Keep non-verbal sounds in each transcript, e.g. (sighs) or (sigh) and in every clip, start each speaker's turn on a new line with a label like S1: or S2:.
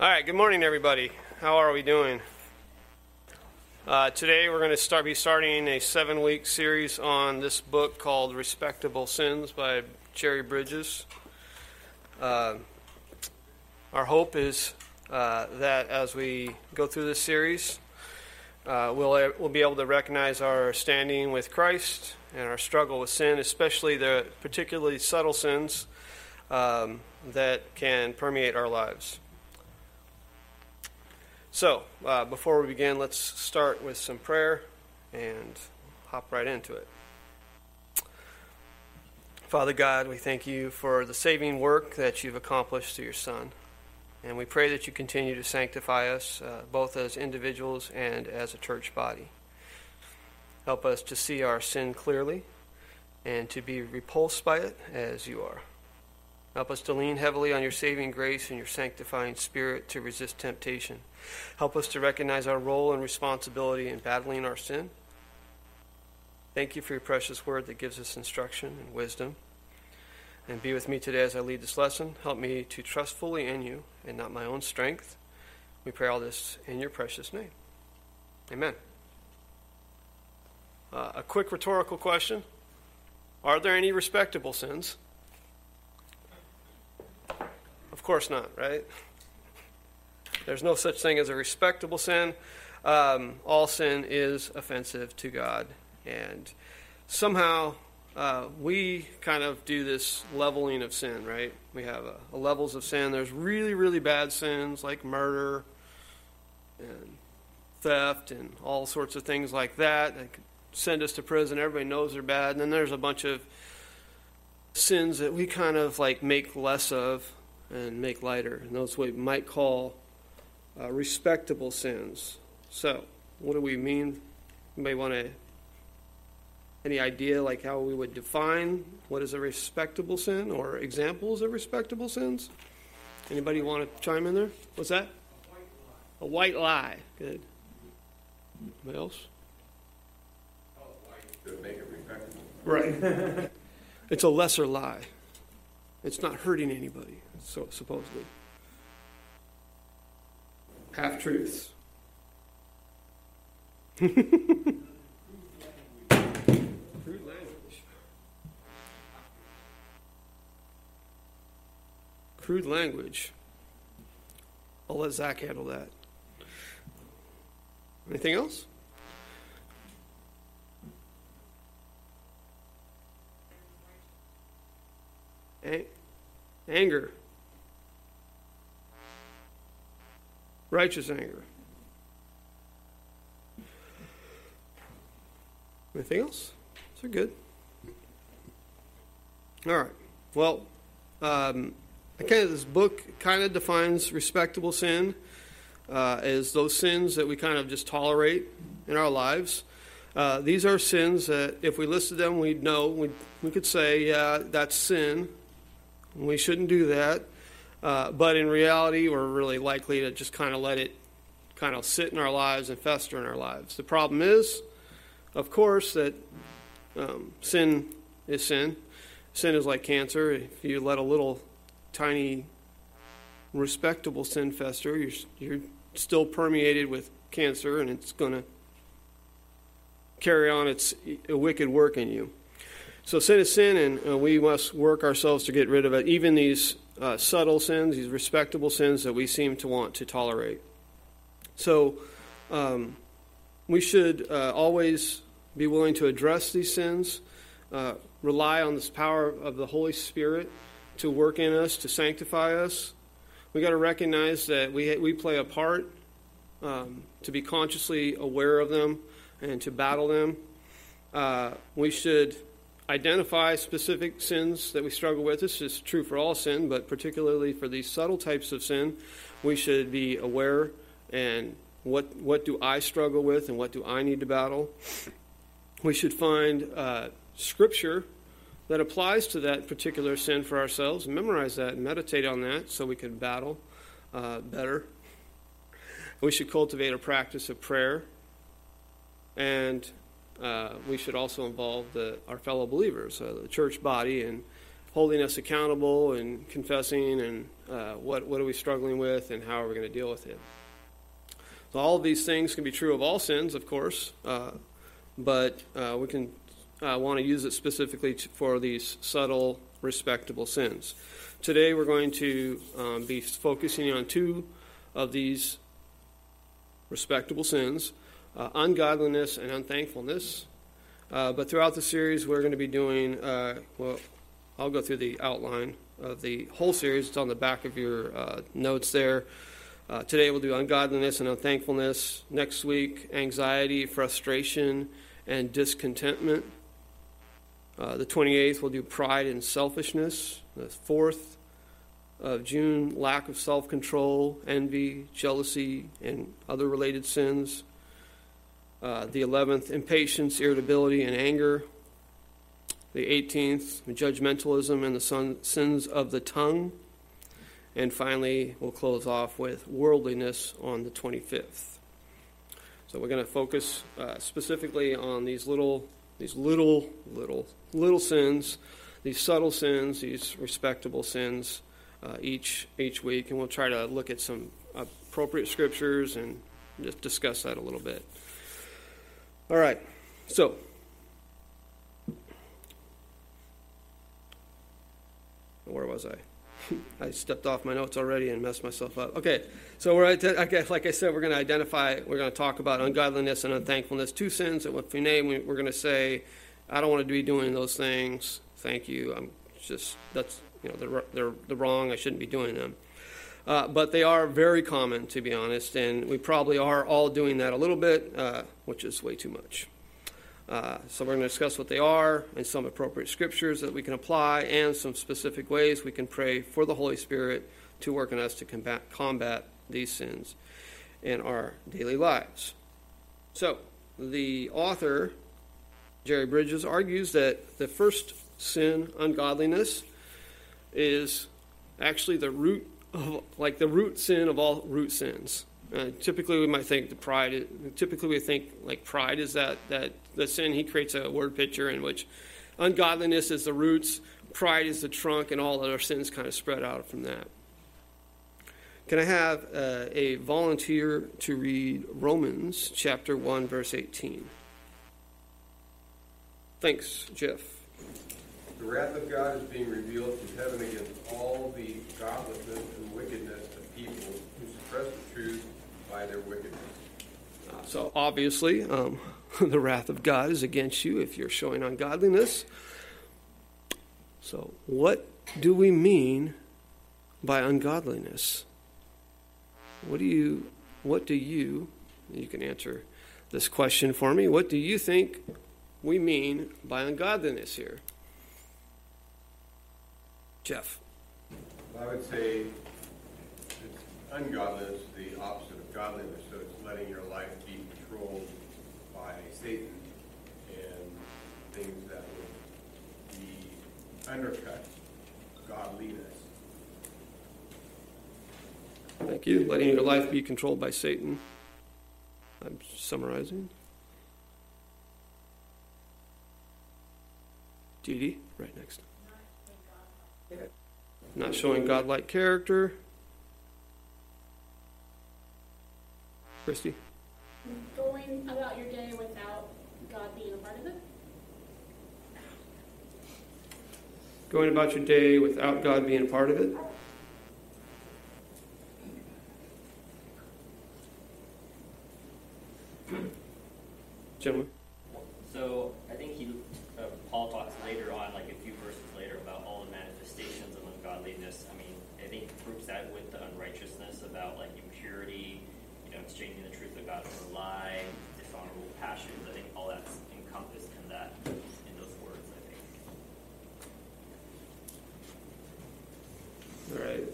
S1: All right, good morning, everybody. How are we doing? Uh, today, we're going to start be starting a seven-week series on this book called "Respectable Sins" by Jerry Bridges. Uh, our hope is uh, that as we go through this series, uh, we'll we'll be able to recognize our standing with Christ and our struggle with sin, especially the particularly subtle sins um, that can permeate our lives. So, uh, before we begin, let's start with some prayer and hop right into it. Father God, we thank you for the saving work that you've accomplished through your Son. And we pray that you continue to sanctify us, uh, both as individuals and as a church body. Help us to see our sin clearly and to be repulsed by it as you are. Help us to lean heavily on your saving grace and your sanctifying spirit to resist temptation. Help us to recognize our role and responsibility in battling our sin. Thank you for your precious word that gives us instruction and wisdom. And be with me today as I lead this lesson. Help me to trust fully in you and not my own strength. We pray all this in your precious name. Amen. Uh, a quick rhetorical question Are there any respectable sins? Of course not, right? There's no such thing as a respectable sin. Um, all sin is offensive to God. And somehow uh, we kind of do this leveling of sin, right? We have a, a levels of sin. There's really, really bad sins like murder and theft and all sorts of things like that that could send us to prison. Everybody knows they're bad. And then there's a bunch of sins that we kind of like make less of and make lighter. And those we might call uh, respectable sins. So, what do we mean? You may want to any idea like how we would define what is a respectable sin or examples of respectable sins? Anybody want to chime in there? What's that? A white lie. Good. What else? Right. (laughs) it's a lesser lie. It's not hurting anybody, so supposedly. Half truths. Crude language. Crude language. I'll let Zach handle that. Anything else? A- anger. Righteous anger. Anything else? That good? All right. Well, um, kind of this book kind of defines respectable sin uh, as those sins that we kind of just tolerate in our lives. Uh, these are sins that, if we listed them, we'd know. We'd, we could say, yeah, that's sin. We shouldn't do that. Uh, but in reality, we're really likely to just kind of let it kind of sit in our lives and fester in our lives. The problem is, of course, that um, sin is sin. Sin is like cancer. If you let a little tiny, respectable sin fester, you're, you're still permeated with cancer, and it's going to carry on its wicked work in you. So sin is sin, and uh, we must work ourselves to get rid of it. Even these uh, subtle sins, these respectable sins that we seem to want to tolerate. So um, we should uh, always be willing to address these sins, uh, rely on this power of the Holy Spirit to work in us, to sanctify us. We got to recognize that we we play a part um, to be consciously aware of them and to battle them. Uh, we should identify specific sins that we struggle with. This is true for all sin, but particularly for these subtle types of sin, we should be aware and what what do I struggle with and what do I need to battle. We should find uh, scripture that applies to that particular sin for ourselves, memorize that, and meditate on that, so we can battle uh, better. We should cultivate a practice of prayer, and uh, we should also involve the, our fellow believers, uh, the church body, and holding us accountable and confessing and uh, what, what are we struggling with and how are we going to deal with it. So all of these things can be true of all sins, of course, uh, but uh, we can uh, want to use it specifically to, for these subtle, respectable sins. Today we're going to um, be focusing on two of these respectable sins uh, ungodliness and unthankfulness. Uh, but throughout the series, we're going to be doing, uh, well, I'll go through the outline of the whole series. It's on the back of your uh, notes there. Uh, today we'll do ungodliness and unthankfulness. Next week, anxiety, frustration, and discontentment. Uh, the 28th, we'll do pride and selfishness. The 4th of June, lack of self control, envy, jealousy, and other related sins. Uh, the 11th, impatience, irritability, and anger. The 18th, judgmentalism and the son, sins of the tongue. And finally, we'll close off with worldliness on the 25th. So we're going to focus uh, specifically on these little, these little, little, little sins, these subtle sins, these respectable sins uh, each each week, and we'll try to look at some appropriate scriptures and just discuss that a little bit. All right, so. Where was I? (laughs) I stepped off my notes already and messed myself up. Okay, so we're like I said, we're going to identify, we're going to talk about ungodliness and unthankfulness, two sins that if we name, we're going to say, I don't want to be doing those things. Thank you. I'm just that's you know they're they're, they're wrong. I shouldn't be doing them. Uh, but they are very common, to be honest, and we probably are all doing that a little bit, uh, which is way too much. Uh, so we're going to discuss what they are and some appropriate scriptures that we can apply and some specific ways we can pray for the Holy Spirit to work in us to combat, combat these sins in our daily lives. So the author, Jerry Bridges, argues that the first sin, ungodliness, is actually the root of, like the root sin of all root sins. Uh, typically, we might think the pride. Typically, we think like pride is that that the sin. He creates a word picture in which ungodliness is the roots, pride is the trunk, and all other sins kind of spread out from that. Can I have uh, a volunteer to read Romans chapter one, verse eighteen? Thanks, Jeff.
S2: The wrath of God is being revealed from heaven against all the godlessness and wickedness of people who suppress the truth by their wickedness.
S1: Uh, so, obviously, um, (laughs) the wrath of God is against you if you're showing ungodliness. So, what do we mean by ungodliness? What do you, what do you, you can answer this question for me, what do you think we mean by ungodliness here? Jeff.
S2: I would say it's ungodliness, the opposite of godliness. So it's letting your life be controlled by Satan and things that would be undercut godliness.
S1: Thank you. Letting your life be controlled by Satan. I'm summarizing. Dee, right next. Not showing godlike character. Christy?
S3: Going about your day without God being a part of it.
S1: Going about your day without God being a part of it. Gentlemen?
S4: So I think he, uh, Paul talks later on, like a few verses later, about all the manifestations of ungodliness. I mean, I think he groups that with the unrighteousness about like impurity, you know, exchanging the truth of God for a lie, dishonorable passions. I think all that's encompassed in that, in those words. I think.
S1: All right.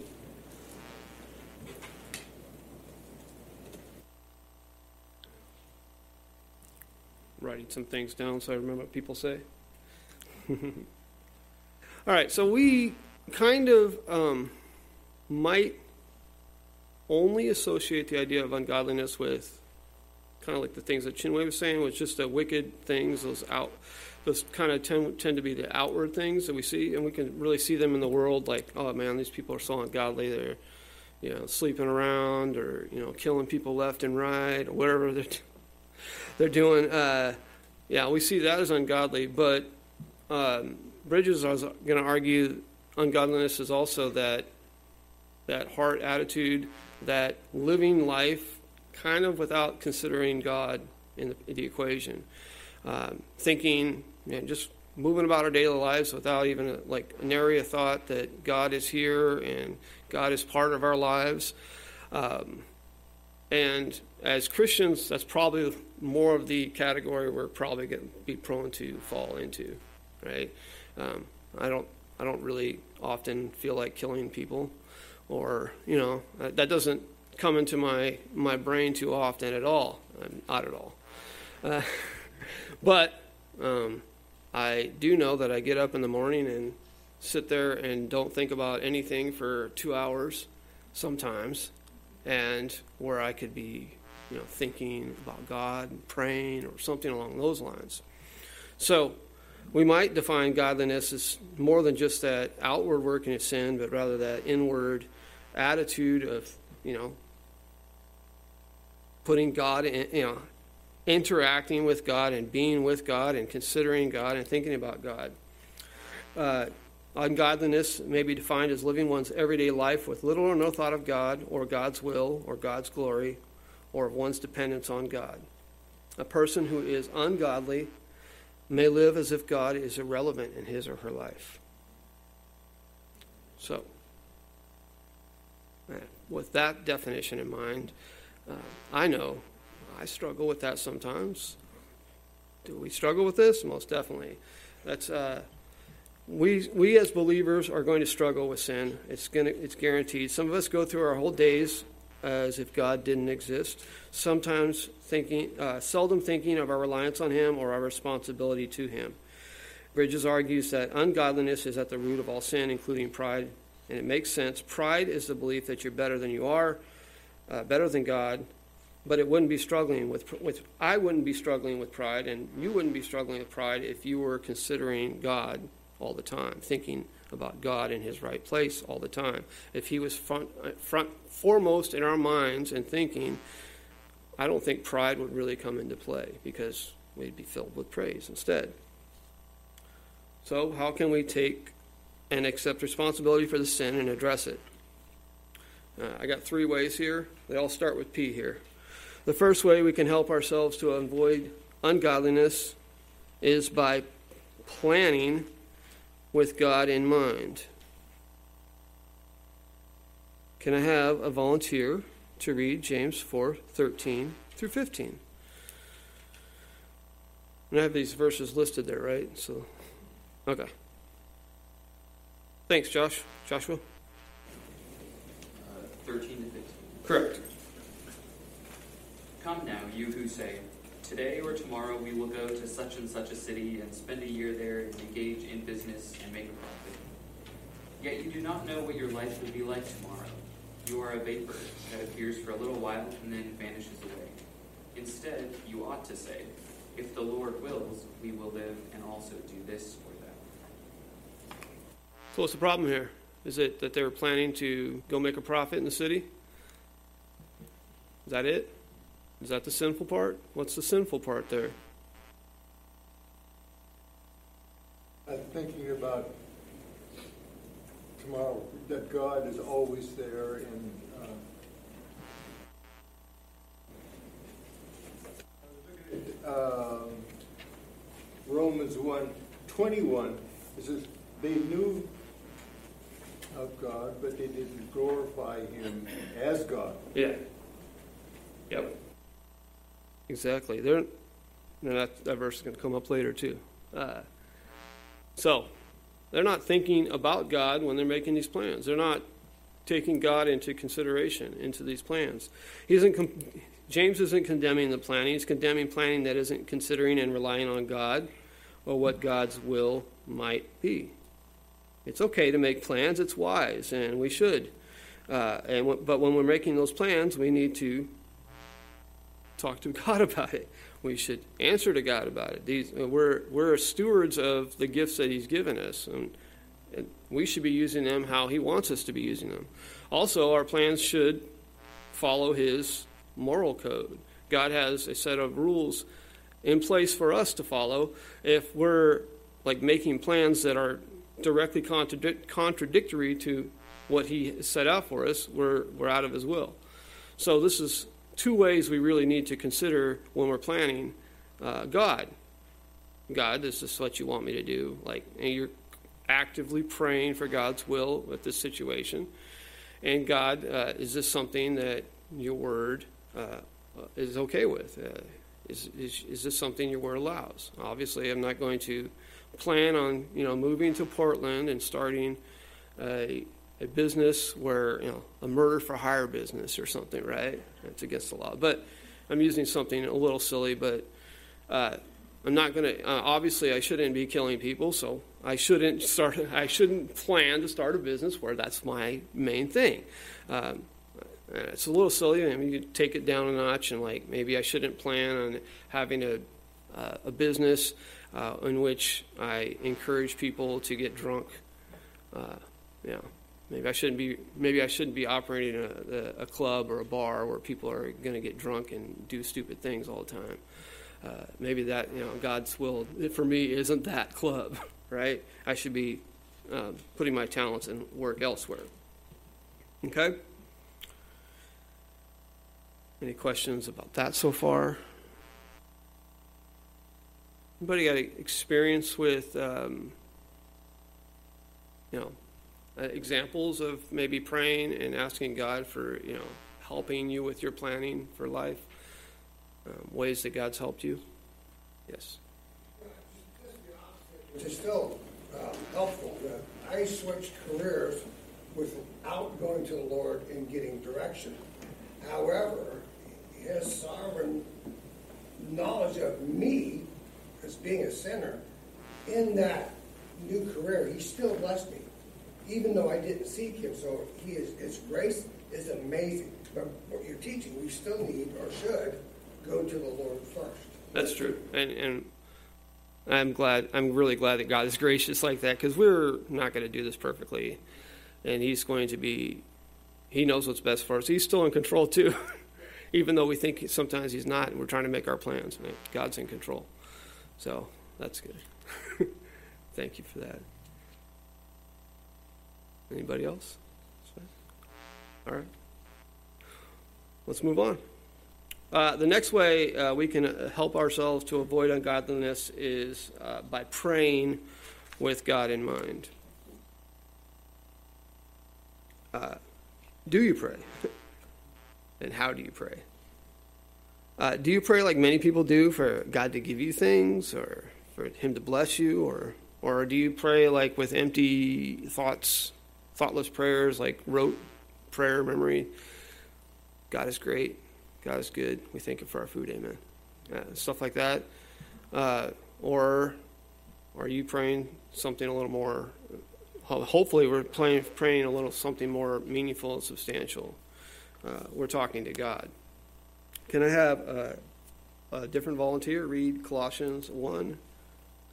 S1: Writing some things down so I remember what people say. (laughs) All right, so we kind of um, might only associate the idea of ungodliness with kind of like the things that Chinwe was saying, was just the wicked things, those out, those kind of tend, tend to be the outward things that we see, and we can really see them in the world. Like, oh man, these people are so ungodly. They're, you know, sleeping around or you know, killing people left and right or whatever they're they're doing. Uh, yeah, we see that as ungodly. But um, Bridges was going to argue ungodliness is also that that heart attitude, that living life kind of without considering God in the, in the equation, um, thinking, you know, just moving about our daily lives without even a, like an area thought that God is here and God is part of our lives. Um, and as Christians, that's probably more of the category we're probably going to be prone to fall into, right? Um, I don't, I don't really often feel like killing people, or you know, that doesn't come into my my brain too often at all. Not at all. Uh, (laughs) but um, I do know that I get up in the morning and sit there and don't think about anything for two hours sometimes, and where I could be, you know, thinking about God, and praying, or something along those lines. So we might define godliness as more than just that outward working of sin, but rather that inward attitude of, you know, putting God in, you know, interacting with God and being with God and considering God and thinking about God. Uh, ungodliness may be defined as living one's everyday life with little or no thought of God or God's will or God's glory or of one's dependence on God. A person who is ungodly may live as if God is irrelevant in his or her life. So, with that definition in mind, uh, I know I struggle with that sometimes. Do we struggle with this? Most definitely. That's uh, we we as believers are going to struggle with sin. It's to it's guaranteed. Some of us go through our whole days as if God didn't exist. Sometimes thinking, uh, seldom thinking of our reliance on Him or our responsibility to Him. Bridges argues that ungodliness is at the root of all sin, including pride, and it makes sense. Pride is the belief that you're better than you are, uh, better than God, but it wouldn't be struggling with, with I wouldn't be struggling with pride, and you wouldn't be struggling with pride if you were considering God all the time, thinking about God in His right place all the time. If He was front, front foremost in our minds and thinking, I don't think pride would really come into play because we'd be filled with praise instead. So, how can we take and accept responsibility for the sin and address it? Uh, I got three ways here. They all start with P here. The first way we can help ourselves to avoid ungodliness is by planning with God in mind. Can I have a volunteer to read James 4 13 through 15? And I have these verses listed there, right? So, okay. Thanks, Josh. Joshua? Uh,
S5: 13 to 15.
S1: Correct.
S5: Come now, you who say, Today or tomorrow we will go to such and such a city and spend a year there and engage in business and make a profit. Yet you do not know what your life will be like tomorrow. You are a vapor that appears for a little while and then vanishes away. Instead, you ought to say, If the Lord wills, we will live and also do this or that.
S1: So, what's the problem here? Is it that they were planning to go make a profit in the city? Is that it? Is that the sinful part? What's the sinful part there?
S6: I'm thinking about tomorrow, that God is always there and uh, um, Romans 1 21, it says, they knew of God, but they didn't glorify Him as God.
S1: Yeah. Yep. Exactly. They're, that, that verse is going to come up later too. Uh, so, they're not thinking about God when they're making these plans. They're not taking God into consideration into these plans. He isn't. Com- James isn't condemning the planning. He's condemning planning that isn't considering and relying on God or what God's will might be. It's okay to make plans. It's wise, and we should. Uh, and w- but when we're making those plans, we need to talk to (laughs) God about it. We should answer to God about it. These, we're, we're stewards of the gifts that He's given us, and, and we should be using them how He wants us to be using them. Also, our plans should follow His moral code. God has a set of rules in place for us to follow. If we're like making plans that are directly contradic- contradictory to what He set out for us, we're, we're out of His will. So, this is two ways we really need to consider when we're planning uh, God. God, this is what you want me to do. Like, and you're actively praying for God's will with this situation. And God, uh, is this something that your word uh, is okay with? Uh, is, is, is this something your word allows? Obviously, I'm not going to plan on you know moving to Portland and starting a, a business where you know a murder for hire business or something, right? It's against the law. But I'm using something a little silly, but uh, I'm not going to. Uh, obviously, I shouldn't be killing people, so I shouldn't start. (laughs) I shouldn't plan to start a business where that's my main thing. Um, it's a little silly. I mean, you take it down a notch, and like maybe I shouldn't plan on having a uh, a business uh, in which I encourage people to get drunk. Uh, yeah, maybe I shouldn't be. Maybe I shouldn't be operating a, a club or a bar where people are going to get drunk and do stupid things all the time. Uh, maybe that you know God's will for me isn't that club, (laughs) right? I should be uh, putting my talents and work elsewhere. Okay. Any questions about that so far? Anybody got experience with, um, you know, uh, examples of maybe praying and asking God for, you know, helping you with your planning for life? Um, ways that God's helped you? Yes.
S7: Which is still um, helpful. I switched careers without going to the Lord and getting direction. However, His sovereign knowledge of me as being a sinner in that new career, He still blessed me, even though I didn't seek Him. So He is His grace is amazing. But what you're teaching, we still need or should go to the Lord first.
S1: That's true, and and I'm glad. I'm really glad that God is gracious like that because we're not going to do this perfectly, and He's going to be. He knows what's best for us. He's still in control too, (laughs) even though we think sometimes He's not, and we're trying to make our plans. God's in control, so that's good. (laughs) Thank you for that. Anybody else? All right. Let's move on. Uh, the next way uh, we can uh, help ourselves to avoid ungodliness is uh, by praying with God in mind. Uh, do you pray? (laughs) and how do you pray? Uh, do you pray like many people do for God to give you things or for Him to bless you? Or, or do you pray like with empty thoughts, thoughtless prayers, like rote prayer memory? God is great. God is good. We thank Him for our food. Amen. Stuff like that. Uh, or are you praying something a little more? Hopefully, we're praying, praying a little something more meaningful and substantial. Uh, we're talking to God. Can I have a, a different volunteer read Colossians 1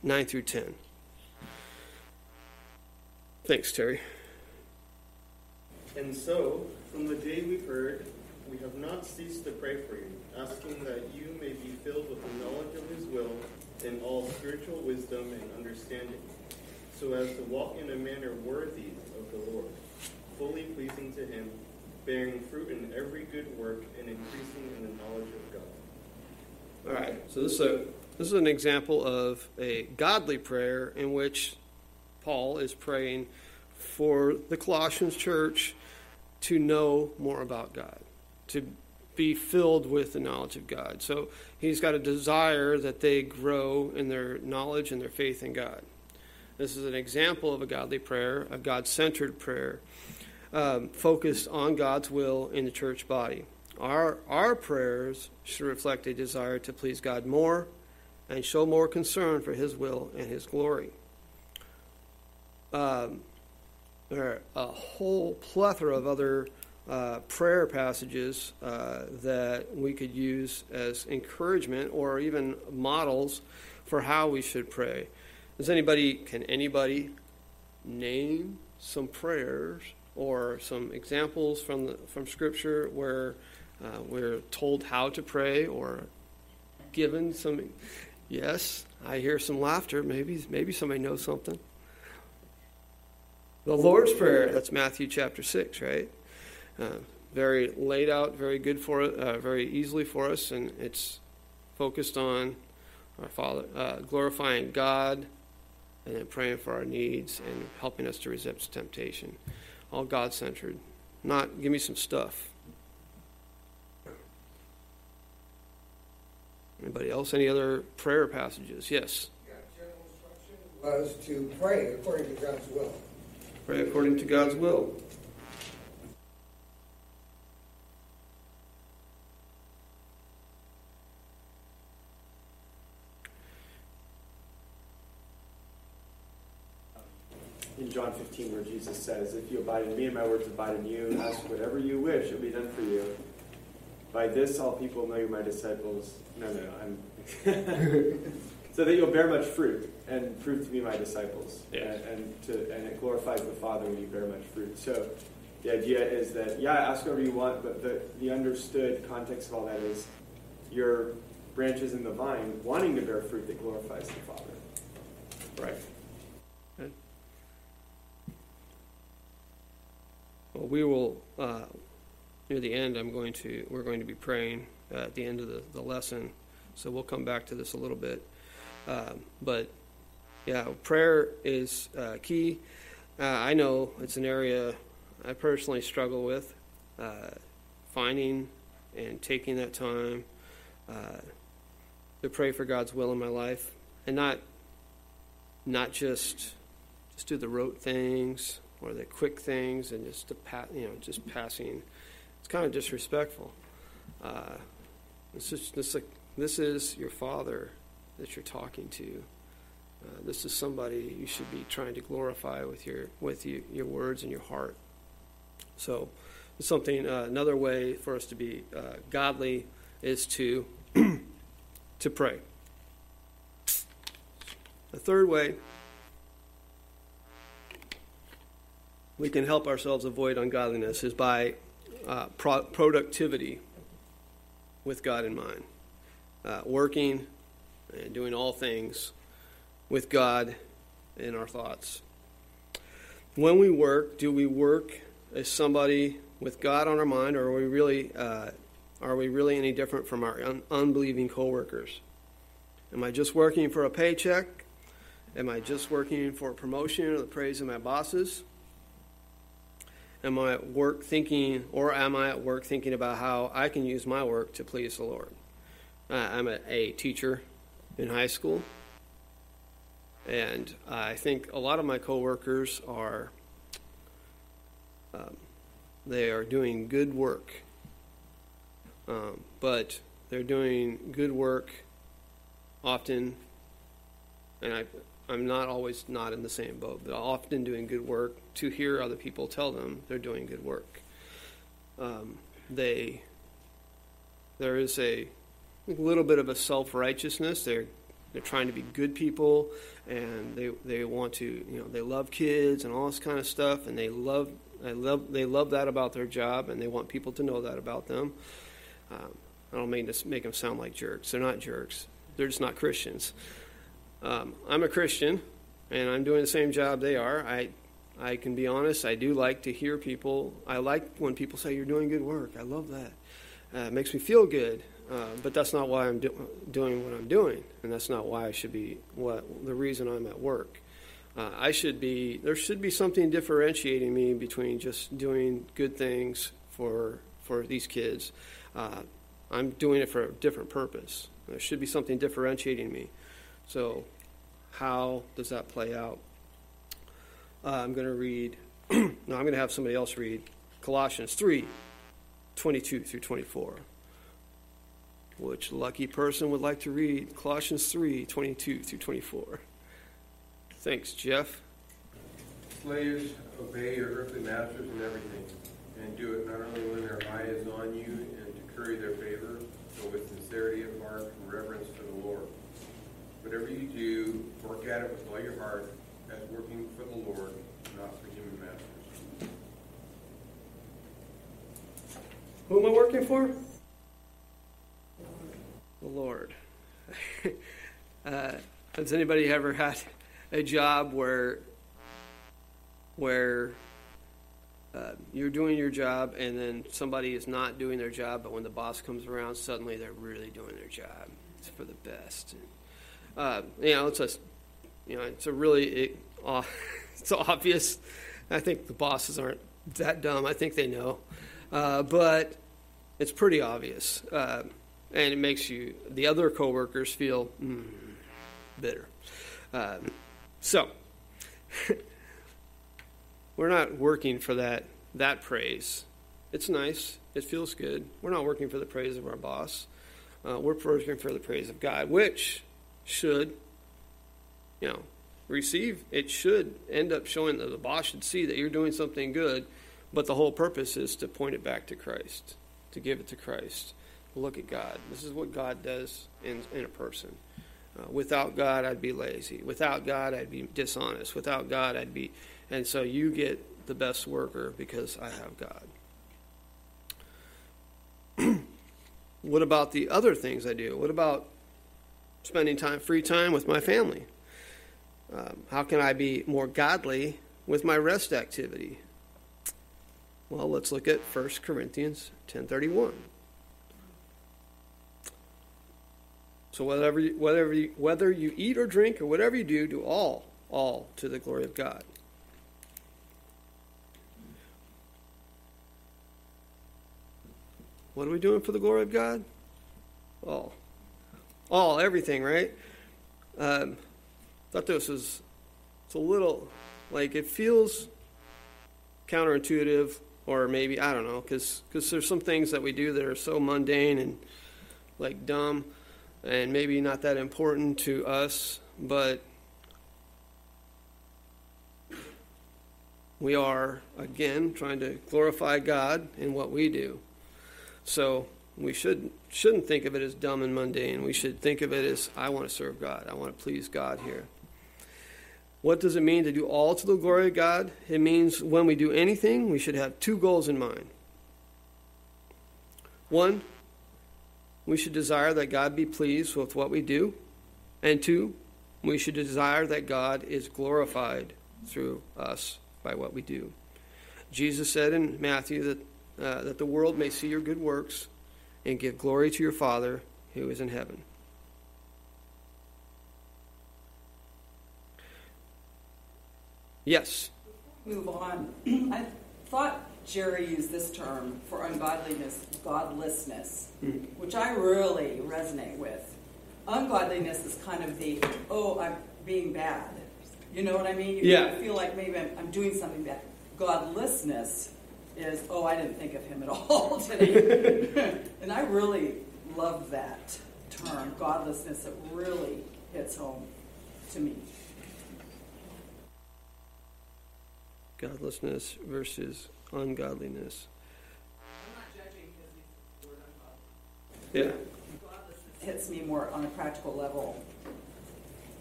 S1: 9 through 10? Thanks, Terry.
S8: And so, from the day we heard, we have not ceased to pray for you, asking that you may be filled with the knowledge of his will in all spiritual wisdom and understanding, so as to walk in a manner worthy of the Lord, fully pleasing to him, bearing fruit in every good work and increasing in the knowledge of God.
S1: All right, so this is, a, this is an example of a godly prayer in which Paul is praying for the Colossians church to know more about God to be filled with the knowledge of God. So he's got a desire that they grow in their knowledge and their faith in God. This is an example of a godly prayer, a God centered prayer, um, focused on God's will in the church body. Our, our prayers should reflect a desire to please God more and show more concern for His will and His glory. Um, there are a whole plethora of other uh, prayer passages uh, that we could use as encouragement or even models for how we should pray. Does anybody, can anybody name some prayers or some examples from the, from Scripture where uh, we're told how to pray or given some? Yes, I hear some laughter. Maybe maybe somebody knows something. The Lord's Prayer. That's Matthew chapter six, right? Uh, very laid out, very good for uh, very easily for us, and it's focused on our Father, uh, glorifying God, and then praying for our needs and helping us to resist temptation. All God centered. Not give me some stuff. Anybody else? Any other prayer passages? Yes.
S7: Yeah, general instruction was to pray according to God's will.
S1: Pray according to God's will.
S9: in John 15 where Jesus says, If you abide in me and my words abide in you, ask whatever you wish, it'll be done for you. By this all people know you're my disciples. No, no, no. I'm (laughs) so that you'll bear much fruit and prove to be my disciples.
S1: Yes.
S9: And, and to and it glorifies the Father when you bear much fruit. So the idea is that yeah, ask whatever you want, but the, the understood context of all that is your branches in the vine wanting to bear fruit that glorifies the Father.
S1: Right. Good. Well, we will, uh, near the end, I'm going to, we're going to be praying uh, at the end of the, the lesson. So we'll come back to this a little bit. Um, but yeah, prayer is uh, key. Uh, I know it's an area I personally struggle with, uh, finding and taking that time uh, to pray for God's will in my life, and not not just just do the rote things or the quick things and just you know, just passing. It's kind of disrespectful. Uh, this is your father that you're talking to. Uh, this is somebody you should be trying to glorify with your with you, your words and your heart. So, something uh, another way for us to be uh, godly is to (clears throat) to pray. The third way we can help ourselves avoid ungodliness is by uh, pro- productivity with God in mind. Uh, working and doing all things with God in our thoughts. When we work, do we work as somebody with God on our mind, or are we really, uh, are we really any different from our un- unbelieving coworkers? Am I just working for a paycheck? Am I just working for a promotion or the praise of my bosses? Am I at work thinking, or am I at work thinking about how I can use my work to please the Lord? Uh, I'm a, a teacher in high school, and I think a lot of my coworkers are um, they are doing good work, um, but they're doing good work often, and I I'm not always not in the same boat, but often doing good work to hear other people tell them they're doing good work. Um, they there is a little bit of a self righteousness. They're they're trying to be good people, and they they want to you know they love kids and all this kind of stuff, and they love I love they love that about their job, and they want people to know that about them. Um, I don't mean to make them sound like jerks. They're not jerks. They're just not Christians. Um, I'm a Christian, and I'm doing the same job they are. I, I can be honest. I do like to hear people. I like when people say you're doing good work. I love that. Uh, it makes me feel good. Uh, but that's not why I'm do- doing what I'm doing, and that's not why I should be what the reason I'm at work. Uh, I should be. There should be something differentiating me between just doing good things for for these kids. Uh, I'm doing it for a different purpose. There should be something differentiating me. So, how does that play out? Uh, I'm going to read, (clears throat) no, I'm going to have somebody else read Colossians 3 22 through 24. Which lucky person would like to read Colossians 3 22 through 24? Thanks, Jeff.
S2: Slaves, obey your earthly masters in everything, and do it not only when their eye is on you and to curry their favor, but with sincerity of heart and reverence for the Lord. Whatever you do, work at it with all your heart, as working for the Lord, not for human masters.
S1: Who am I working for? The Lord. (laughs) uh, has anybody ever had a job where where uh, you're doing your job and then somebody is not doing their job, but when the boss comes around, suddenly they're really doing their job. It's for the best. Uh, you know, it's a you know, it's a really it, uh, (laughs) it's obvious. I think the bosses aren't that dumb. I think they know, uh, but it's pretty obvious, uh, and it makes you the other coworkers feel mm, bitter. Um, so (laughs) we're not working for that that praise. It's nice. It feels good. We're not working for the praise of our boss. Uh, we're working for the praise of God, which should, you know, receive. It should end up showing that the boss should see that you're doing something good, but the whole purpose is to point it back to Christ, to give it to Christ. Look at God. This is what God does in, in a person. Uh, without God, I'd be lazy. Without God, I'd be dishonest. Without God, I'd be. And so you get the best worker because I have God. (clears throat) what about the other things I do? What about spending time, free time with my family? Um, how can I be more godly with my rest activity? Well, let's look at 1 Corinthians 10:31. So whatever whatever whether you eat or drink or whatever you do, do all all to the glory of God. What are we doing for the glory of God? All. All, everything, right? Um, thought this was it's a little like it feels counterintuitive or maybe I don't know because because there's some things that we do that are so mundane and like dumb and maybe not that important to us, but we are again trying to glorify God in what we do. So we should shouldn't think of it as dumb and mundane. We should think of it as I want to serve God. I want to please God here. What does it mean to do all to the glory of God? It means when we do anything, we should have two goals in mind. One, we should desire that God be pleased with what we do. And two, we should desire that God is glorified through us by what we do. Jesus said in Matthew that, uh, that the world may see your good works and give glory to your Father who is in heaven. Yes.
S10: Move on. (clears throat) I thought Jerry used this term for ungodliness, godlessness,
S1: Mm.
S10: which I really resonate with. Ungodliness is kind of the, oh, I'm being bad. You know what I mean? You
S1: Yeah.
S10: feel like maybe I'm, I'm doing something bad. Godlessness is, oh, I didn't think of him at all (laughs) today. (laughs) and I really love that term, godlessness. It really hits home to me.
S1: Godlessness versus ungodliness. Yeah,
S10: Hits me more on a practical level.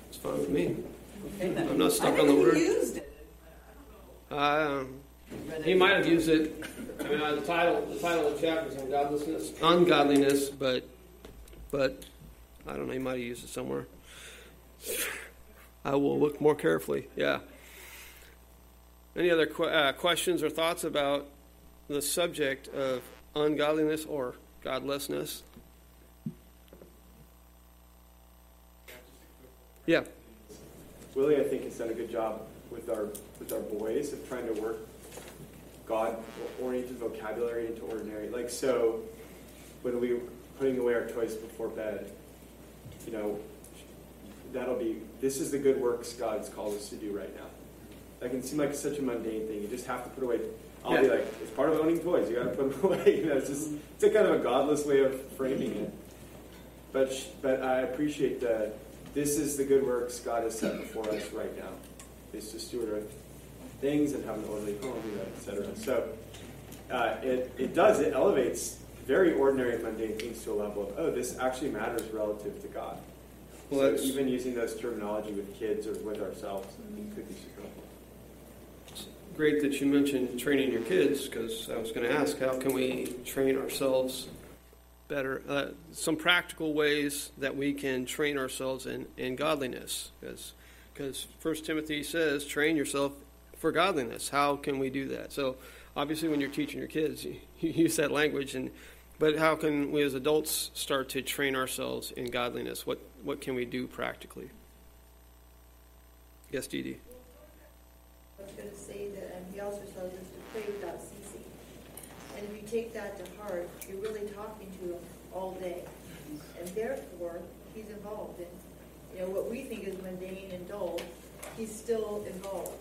S1: it's fine with me.
S10: Okay.
S1: I'm not stuck on the word.
S10: he used it.
S1: Um, he might have used it. I mean, uh, the title, the title of the chapter is ungodliness, ungodliness, but, but I don't know. He might have used it somewhere. I will look more carefully. Yeah. Any other que- uh, questions or thoughts about the subject of ungodliness or godlessness? Yeah.
S9: Willie, I think, has done a good job with our with our boys of trying to work God-oriented vocabulary into ordinary. Like so, when we were putting away our toys before bed, you know, that'll be this is the good works God's called us to do right now. That can seem like such a mundane thing. You just have to put away. I'll be like, it's part of owning toys. You got to put (laughs) them away. You know, it's just it's a kind of a godless way of framing it. But but I appreciate that. this is the good works God has set before us right now. Is to steward our things and have an orderly home, you know, etc. So uh, it, it does, it elevates very ordinary and mundane things to a level of, oh, this actually matters relative to God.
S1: Well,
S9: so even using those terminology with kids or with ourselves I think could be super helpful.
S1: Great that you mentioned training your kids, because I was going to ask, how can we train ourselves better? Uh, some practical ways that we can train ourselves in, in godliness, because First Timothy says, train yourself for godliness. How can we do that? So obviously, when you're teaching your kids, (laughs) you, you use that language, and but how can we as adults start to train ourselves in godliness? What what can we do practically? Yes, Dee Dee.
S11: Going to say that um, he also tells us to pray without ceasing. And if you take that to heart, you're really talking to him all day. And therefore, he's involved in, you know, what we think is mundane and dull, he's still involved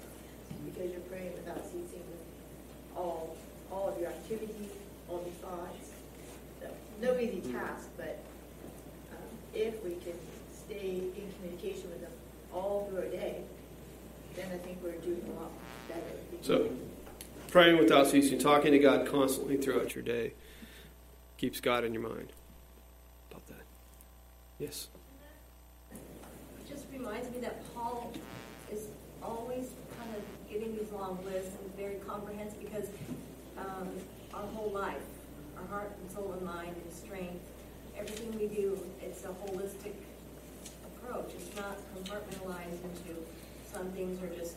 S11: because you're praying without ceasing with all, all of your activities, all your thoughts. So, no easy task, but um, if we can stay in communication with him all through a day, then I think we're doing a lot better.
S1: So, praying without ceasing, talking to God constantly throughout your day keeps God in your mind. About that. Yes.
S12: It just reminds me that Paul is always kind of giving these long lists and very comprehensive because um, our whole life, our heart and soul and mind and strength, everything we do, it's a holistic approach. It's not compartmentalized into some things are just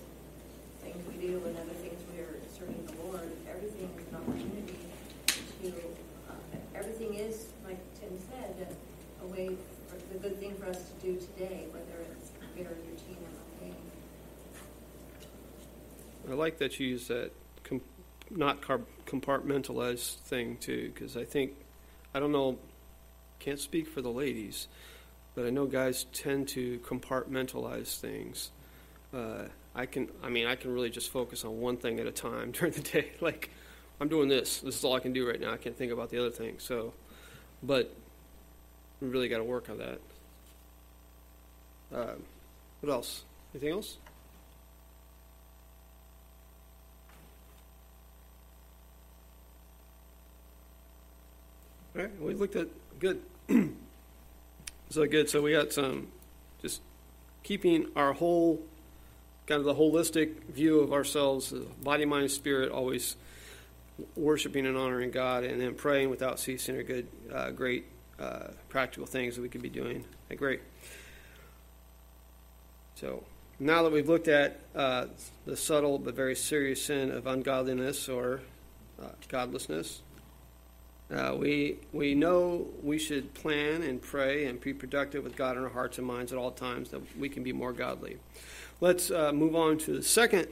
S12: things we do and other things we are serving the Lord. Everything is an opportunity to, uh, everything is, like Tim said, a way, for, the good thing for us to do today, whether it's very routine or mundane.
S1: I like that you use that com- not car- compartmentalized thing too, because I think, I don't know, can't speak for the ladies, but I know guys tend to compartmentalize things. Uh, I can, I mean, I can really just focus on one thing at a time (laughs) during the day. Like, I'm doing this. This is all I can do right now. I can't think about the other thing. So, but we really got to work on that. Uh, what else? Anything else? All right, we looked at good. (clears throat) so good. So we got some just keeping our whole kind of the holistic view of ourselves, body, mind, spirit, always worshiping and honoring God, and then praying without ceasing are good, uh, great uh, practical things that we could be doing. Great. So now that we've looked at uh, the subtle but very serious sin of ungodliness or uh, godlessness, uh, we we know we should plan and pray and be productive with God in our hearts and minds at all times that we can be more godly. Let's uh, move on to the second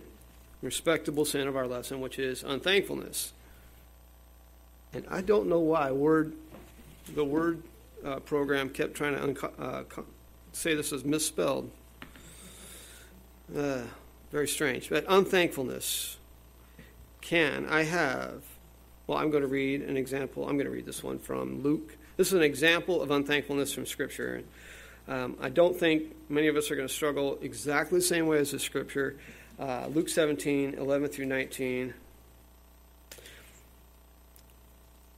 S1: respectable sin of our lesson, which is unthankfulness. And I don't know why word the word uh, program kept trying to unco- uh, say this is misspelled. Uh, very strange, but unthankfulness. Can I have well, I'm going to read an example. I'm going to read this one from Luke. This is an example of unthankfulness from Scripture. Um, I don't think many of us are going to struggle exactly the same way as the Scripture. Uh, Luke 17, 11 through 19.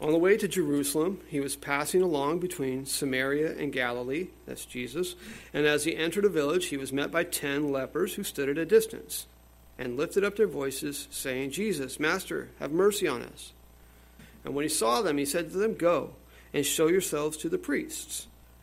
S1: On the way to Jerusalem, he was passing along between Samaria and Galilee, that's Jesus, and as he entered a village, he was met by ten lepers who stood at a distance and lifted up their voices, saying, Jesus, Master, have mercy on us. And when he saw them, he said to them, Go and show yourselves to the priests.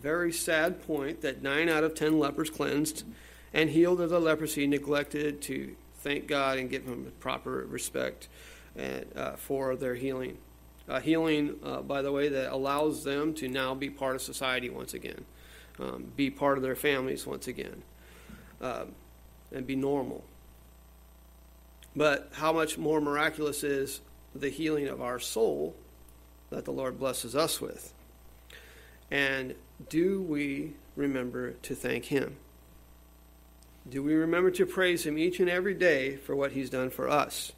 S1: Very sad point that nine out of ten lepers cleansed and healed of the leprosy neglected to thank God and give him proper respect and, uh, for their healing. Uh, healing, uh, by the way, that allows them to now be part of society once again, um, be part of their families once again, um, and be normal. But how much more miraculous is the healing of our soul that the Lord blesses us with. And do we remember to thank Him? Do we remember to praise Him each and every day for what He's done for us?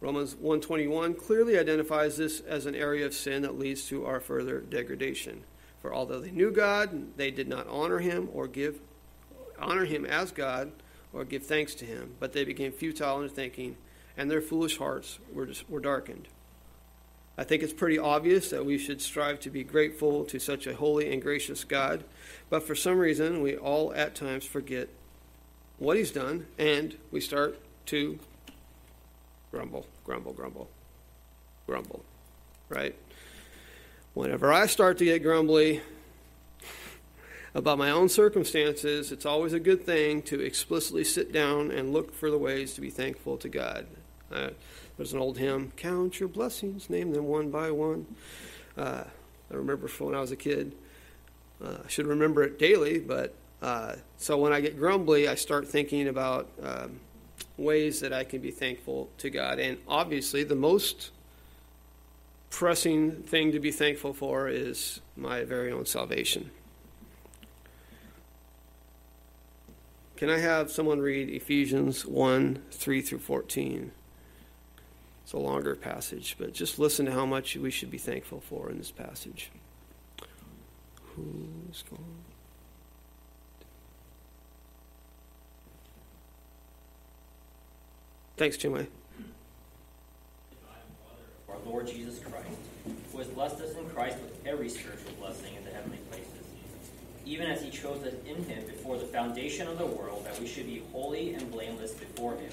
S1: Romans 121 clearly identifies this as an area of sin that leads to our further degradation. For although they knew God, they did not honor him or give honor him as God or give thanks to him, but they became futile in thinking, and their foolish hearts were, were darkened. I think it's pretty obvious that we should strive to be grateful to such a holy and gracious God, but for some reason we all at times forget what he's done and we start to grumble, grumble, grumble, grumble, right? Whenever I start to get grumbly about my own circumstances, it's always a good thing to explicitly sit down and look for the ways to be thankful to God. Uh, there's an old hymn, Count Your Blessings, Name Them One by One. Uh, I remember from when I was a kid. Uh, I should remember it daily, but uh, so when I get grumbly, I start thinking about um, ways that I can be thankful to God. And obviously, the most pressing thing to be thankful for is my very own salvation. Can I have someone read Ephesians 1 3 through 14? It's a longer passage, but just listen to how much we should be thankful for in this passage. Who's gone? Thanks, Jimmy.
S4: Our Lord Jesus Christ, who has blessed us in Christ with every spiritual blessing in the heavenly places, even as he chose us in him before the foundation of the world, that we should be holy and blameless before him.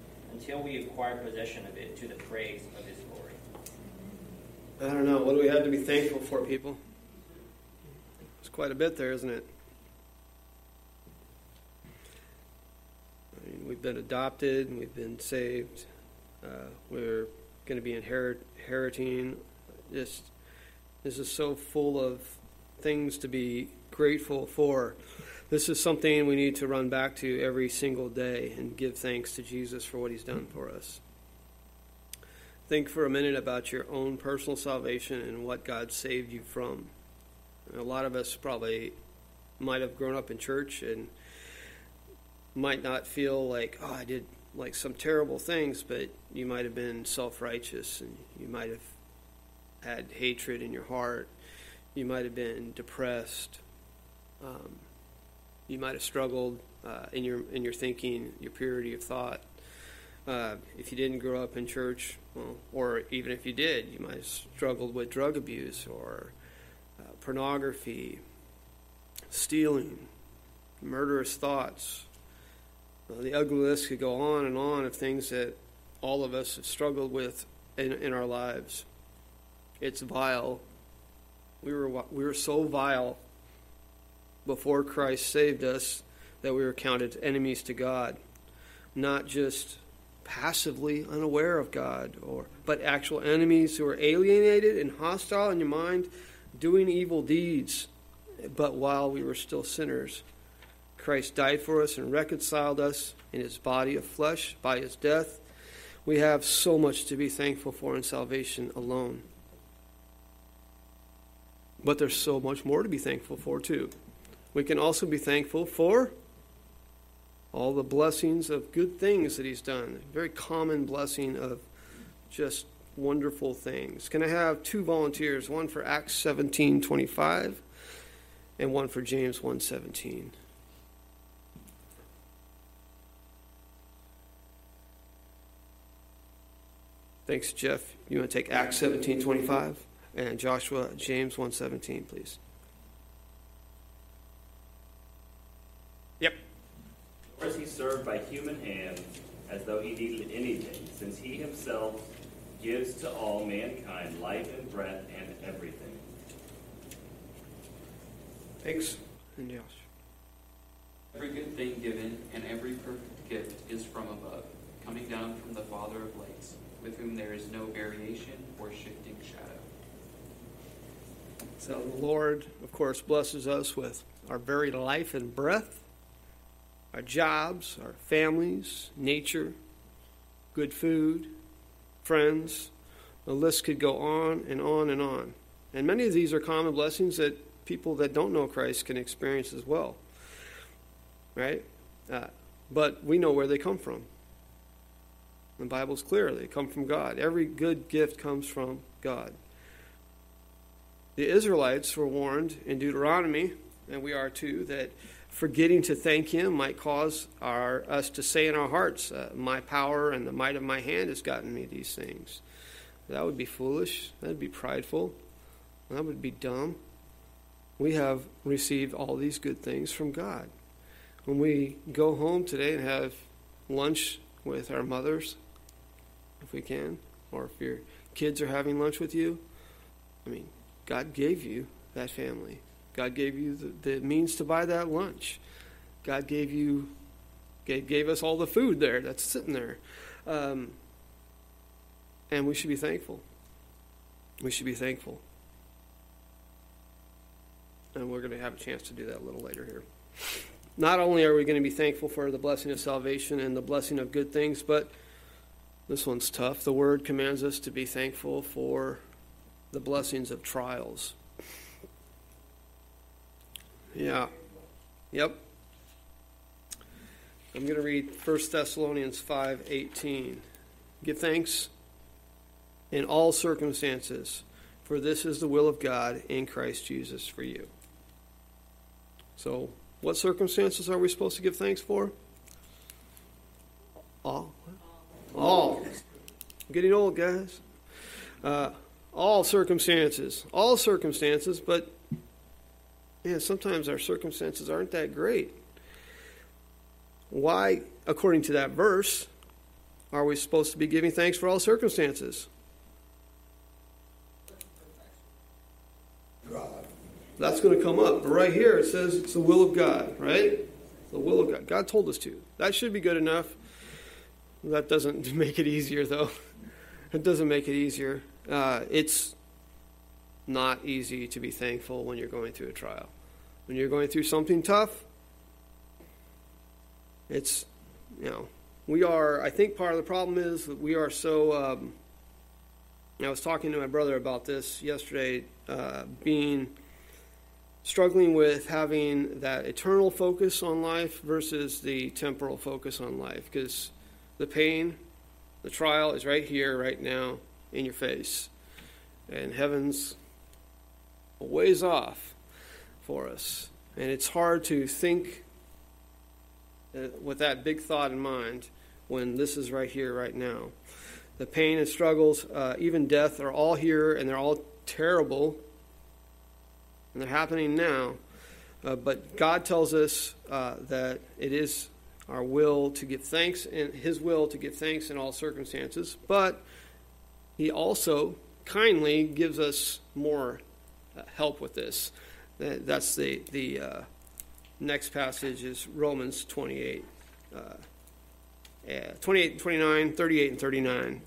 S4: until we acquire possession of it to the praise of his glory.
S1: I don't know. What do we have to be thankful for, people? It's quite a bit there, isn't it? I mean, we've been adopted and we've been saved. Uh, we're going to be inherit, inheriting. Just this is so full of things to be grateful for. This is something we need to run back to every single day and give thanks to Jesus for what he's done for us. Think for a minute about your own personal salvation and what God saved you from. A lot of us probably might have grown up in church and might not feel like, oh, I did like some terrible things, but you might have been self righteous and you might have had hatred in your heart. You might have been depressed. Um, you might have struggled uh, in your in your thinking, your purity of thought. Uh, if you didn't grow up in church, well, or even if you did, you might have struggled with drug abuse or uh, pornography, stealing, murderous thoughts. the ugly list could go on and on of things that all of us have struggled with in, in our lives. It's vile. We were we were so vile before Christ saved us that we were counted enemies to God, not just passively unaware of God or but actual enemies who are alienated and hostile in your mind doing evil deeds. But while we were still sinners Christ died for us and reconciled us in his body of flesh by his death. We have so much to be thankful for in salvation alone. But there's so much more to be thankful for too we can also be thankful for all the blessings of good things that He's done. Very common blessing of just wonderful things. Can I have two volunteers, one for Acts 17:25 and one for James 1:17? Thanks, Jeff. You want to take Acts 17:25 and Joshua James 1:17, please. Yep.
S13: Nor is he served by human hands as though he needed anything, since he himself gives to all mankind life and breath and everything.
S1: Thanks. And Josh.
S5: Every good thing given and every perfect gift is from above, coming down from the Father of lights, with whom there is no variation or shifting shadow.
S1: So the Lord, of course, blesses us with our very life and breath, our jobs, our families, nature, good food, friends. The list could go on and on and on. And many of these are common blessings that people that don't know Christ can experience as well. Right? Uh, but we know where they come from. The Bible's clear. They come from God. Every good gift comes from God. The Israelites were warned in Deuteronomy, and we are too, that forgetting to thank Him might cause our, us to say in our hearts, uh, My power and the might of my hand has gotten me these things. That would be foolish. That would be prideful. That would be dumb. We have received all these good things from God. When we go home today and have lunch with our mothers, if we can, or if your kids are having lunch with you, I mean, God gave you that family. God gave you the, the means to buy that lunch. God gave you, gave, gave us all the food there that's sitting there. Um, and we should be thankful. We should be thankful. And we're going to have a chance to do that a little later here. Not only are we going to be thankful for the blessing of salvation and the blessing of good things, but this one's tough. The word commands us to be thankful for the blessings of trials. Yeah. Yep. I'm going to read 1 Thessalonians 5:18. Give thanks in all circumstances, for this is the will of God in Christ Jesus for you. So, what circumstances are we supposed to give thanks for? All. All. I'm getting old, guys. Uh, all circumstances. All circumstances, but yeah, sometimes our circumstances aren't that great. Why, according to that verse, are we supposed to be giving thanks for all circumstances? That's going to come up. But right here it says it's the will of God, right? The will of God. God told us to. That should be good enough. That doesn't (laughs) make it easier, though. It doesn't make it easier. Uh, it's not easy to be thankful when you're going through a trial. When you're going through something tough, it's, you know, we are, I think part of the problem is that we are so, um, I was talking to my brother about this yesterday, uh, being, struggling with having that eternal focus on life versus the temporal focus on life because the pain, the trial is right here, right now, in your face. And heaven's a ways off for us. And it's hard to think uh, with that big thought in mind when this is right here, right now. The pain and struggles, uh, even death, are all here and they're all terrible. And they're happening now. Uh, but God tells us uh, that it is our will to give thanks and His will to give thanks in all circumstances. But He also kindly gives us more help with this. That's the the uh, next passage is Romans 28, uh, yeah, 28, 29, 38, and 39.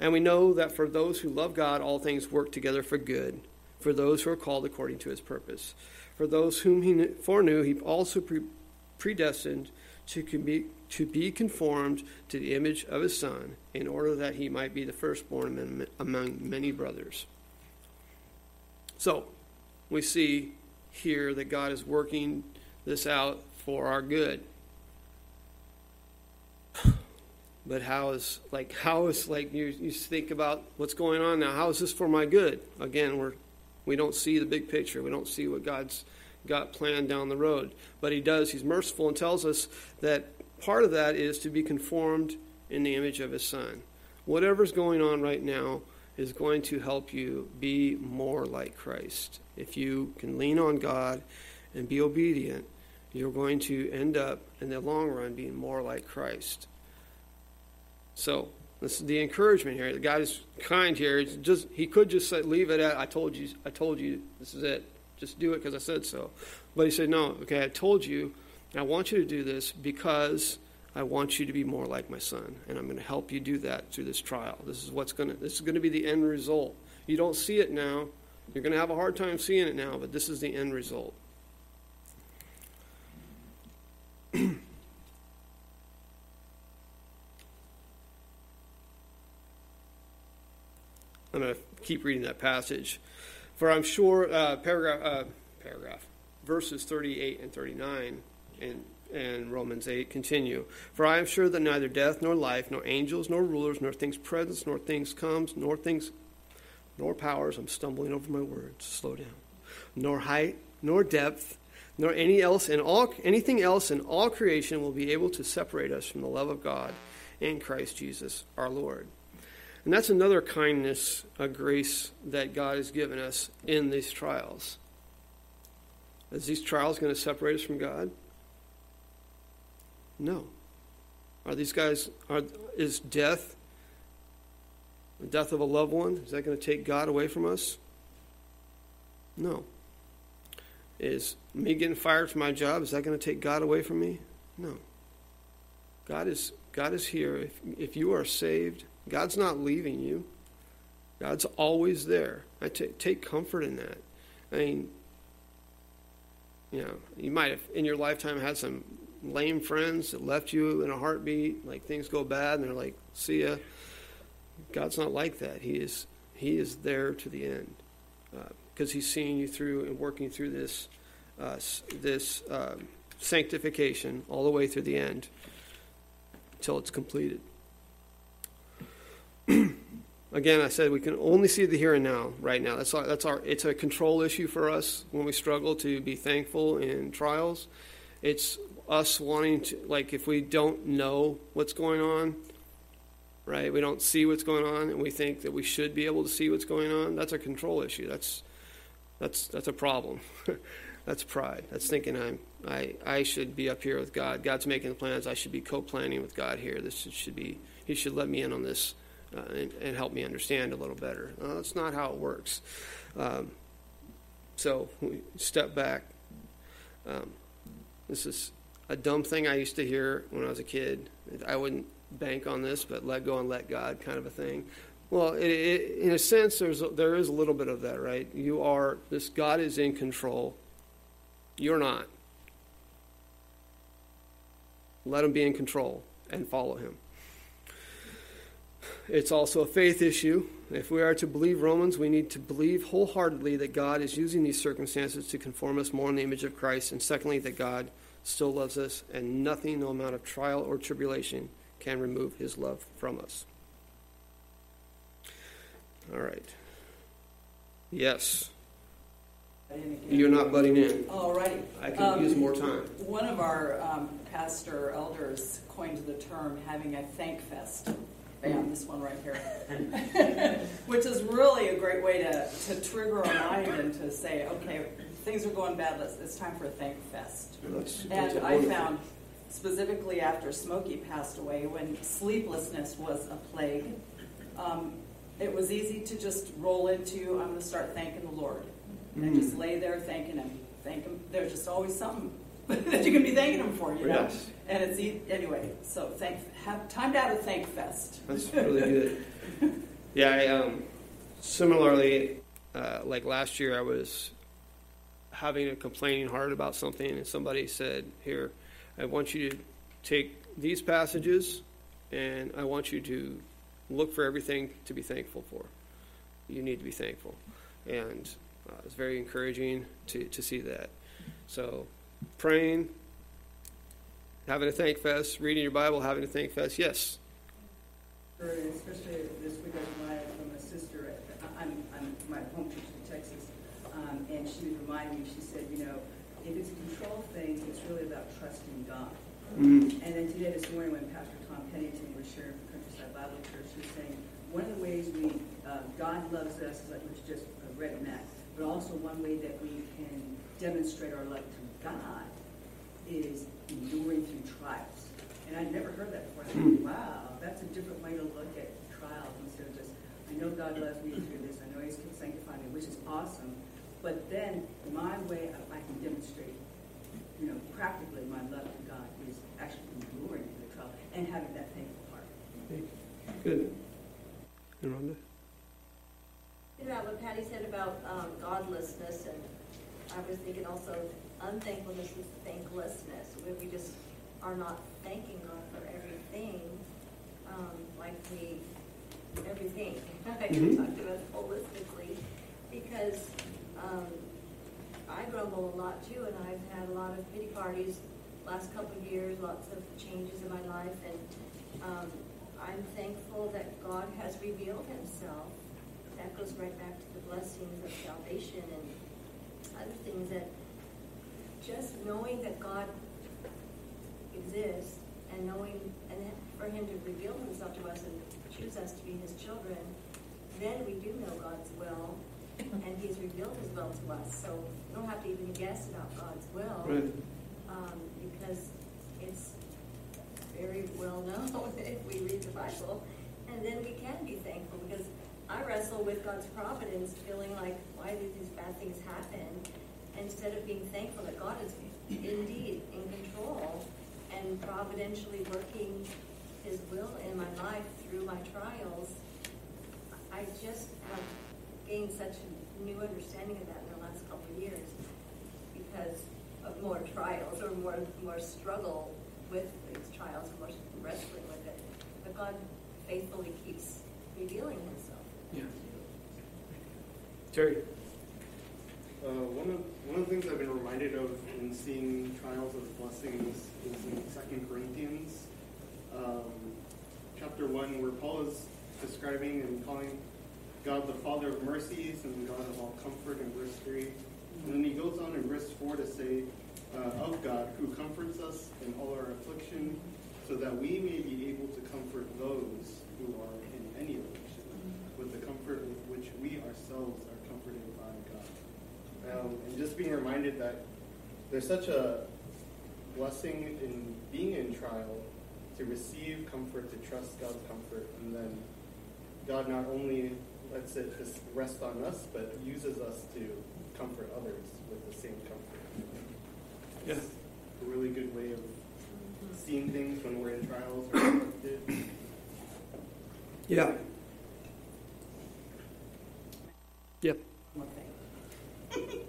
S1: And we know that for those who love God, all things work together for good, for those who are called according to his purpose. For those whom he foreknew, he also pre- predestined to be, to be conformed to the image of his Son, in order that he might be the firstborn among many brothers. So, we see here that God is working this out for our good. (sighs) but how is like how is like you you think about what's going on now? How is this for my good? Again, we're we don't see the big picture. We don't see what God's got planned down the road. But He does. He's merciful and tells us that part of that is to be conformed in the image of His Son. Whatever's going on right now is going to help you be more like Christ. If you can lean on God and be obedient, you're going to end up in the long run being more like Christ. So, this is the encouragement here. The God is kind here. It's just he could just say, leave it at I told you I told you this is it. Just do it because I said so. But he said, No, okay, I told you, I want you to do this because I want you to be more like my son, and I'm going to help you do that through this trial. This is what's going to this is going to be the end result. You don't see it now. You're going to have a hard time seeing it now, but this is the end result. (clears throat) I'm going to keep reading that passage. For I'm sure, uh, paragraph, uh, paragraph, verses 38 and 39 in, in Romans 8 continue. For I am sure that neither death nor life, nor angels, nor rulers, nor things present, nor things comes, nor things, nor powers, I'm stumbling over my words, slow down, nor height, nor depth, nor any else in all, anything else in all creation will be able to separate us from the love of God in Christ Jesus our Lord. And that's another kindness, a grace that God has given us in these trials. Is these trials going to separate us from God? No. Are these guys, are, is death, the death of a loved one, is that going to take God away from us? No. Is me getting fired from my job, is that going to take God away from me? No. God is, God is here. If, if you are saved, God's not leaving you. God's always there. I t- take comfort in that. I mean, you know, you might have in your lifetime had some lame friends that left you in a heartbeat. Like things go bad, and they're like, "See ya." God's not like that. He is He is there to the end because uh, He's seeing you through and working through this uh, this uh, sanctification all the way through the end until it's completed. (clears throat) Again, I said we can only see the here and now, right now. That's our, that's our. It's a control issue for us when we struggle to be thankful in trials. It's us wanting to, like, if we don't know what's going on, right? We don't see what's going on, and we think that we should be able to see what's going on. That's a control issue. That's that's that's a problem. (laughs) that's pride. That's thinking I'm I I should be up here with God. God's making the plans. I should be co-planning with God here. This should be. He should let me in on this uh, and, and, help me understand a little better. Uh, that's not how it works. Um, so we step back. Um, this is a dumb thing I used to hear when I was a kid. I wouldn't bank on this, but let go and let God kind of a thing. Well, it, it, in a sense, there's there is a little bit of that, right? You are this God is in control. You're not. Let him be in control and follow him. It's also a faith issue. If we are to believe Romans, we need to believe wholeheartedly that God is using these circumstances to conform us more in the image of Christ, and secondly, that God still loves us, and nothing, no amount of trial or tribulation, can remove his love from us. All right. Yes. You're not butting in.
S10: All righty.
S1: I can um, use more time.
S10: One of our um, pastor elders coined the term having a thank fest bam, this one right here. (laughs) Which is really a great way to, to trigger a mind and to say, okay, things are going bad, let's, it's time for a thank fest.
S1: That's,
S10: that's and I found, specifically after Smokey passed away, when sleeplessness was a plague, um, it was easy to just roll into, I'm going to start thanking the Lord. And mm. just lay there thanking Him. Thank Him. There's just always something (laughs) that you can be thanking Him for, you know?
S1: Yes.
S10: And it's, anyway, so thank, have time to have a thank fest.
S1: That's really good. (laughs) yeah, I, um, similarly, uh, like last year, I was having a complaining heart about something, and somebody said, Here, I want you to take these passages, and I want you to look for everything to be thankful for. You need to be thankful. And uh, it's very encouraging to, to see that. So, praying, having a thank fest, reading your Bible, having a thank fest, yes,
S10: especially this week I from a sister, I- I'm, I'm my home teacher in Texas, um, and she would remind me, she said, you know, if it's a control thing, it's really about trusting God.
S1: Mm.
S10: And then today, this morning, when Pastor Tom Pennington was sharing from Countryside Bible Church, he was saying, one of the ways we, uh, God loves us, like we just read in that, but also one way that we can demonstrate our love to God is enduring through trials. And I'd never heard that before. I thought, wow, that's a different way to look at trials instead of just, I know God loves me through this, I know He's sanctifying me, which is awesome. But then my way of, I can demonstrate, you know, practically my love to God is actually enduring through the trial and having that thankful heart.
S1: Good. And Rhonda?
S12: You know, what Patty said about um, godlessness, and I was thinking also unthankfulness is thanklessness, where we just are not thanking God for everything, um, like we, everything. (laughs) I
S1: Mhm.
S12: talked about holistically, because um, I grumble a lot too, and I've had a lot of pity parties last couple of years, lots of changes in my life, and um, I'm thankful that God has revealed Himself. That goes right back to the blessings of salvation and other things that just knowing that God exists and knowing and for Him to reveal Himself to us and choose us to be His children, then we do know God's will, (coughs) and He's revealed His will to us. So we don't have to even guess about God's will
S1: Right.
S12: um, because it's very well known (laughs) if we read the Bible. And then we can be thankful because I wrestle with God's providence, feeling like, why did these bad things happen? Instead of being thankful that God is indeed in control and providentially working His will in my life through my trials, I just have gained such a new understanding of that in the last couple of years because of more trials or more more struggle with these trials, and more wrestling with it. But God faithfully keeps revealing Himself.
S1: Yeah. Terry?
S8: Uh, one of one of the things I've been reminded of in seeing trials as blessings is in Second Corinthians, um, chapter one, where Paul is describing and calling God the Father of mercies and God of all comfort in verse three, and then he goes on in verse four to say, uh, "Of God who comforts us in all our affliction, so that we may be able to comfort those who are in any affliction with the comfort with which we ourselves are comforted by God." Um, and just being reminded that there's such a blessing in being in trial to receive comfort, to trust God's comfort, and then God not only lets it just rest on us, but uses us to comfort others with the same comfort.
S1: Yeah.
S8: It's a really good way of mm-hmm. seeing things when we're in trials or afflicted.
S1: Yeah. Yep.
S10: One thing.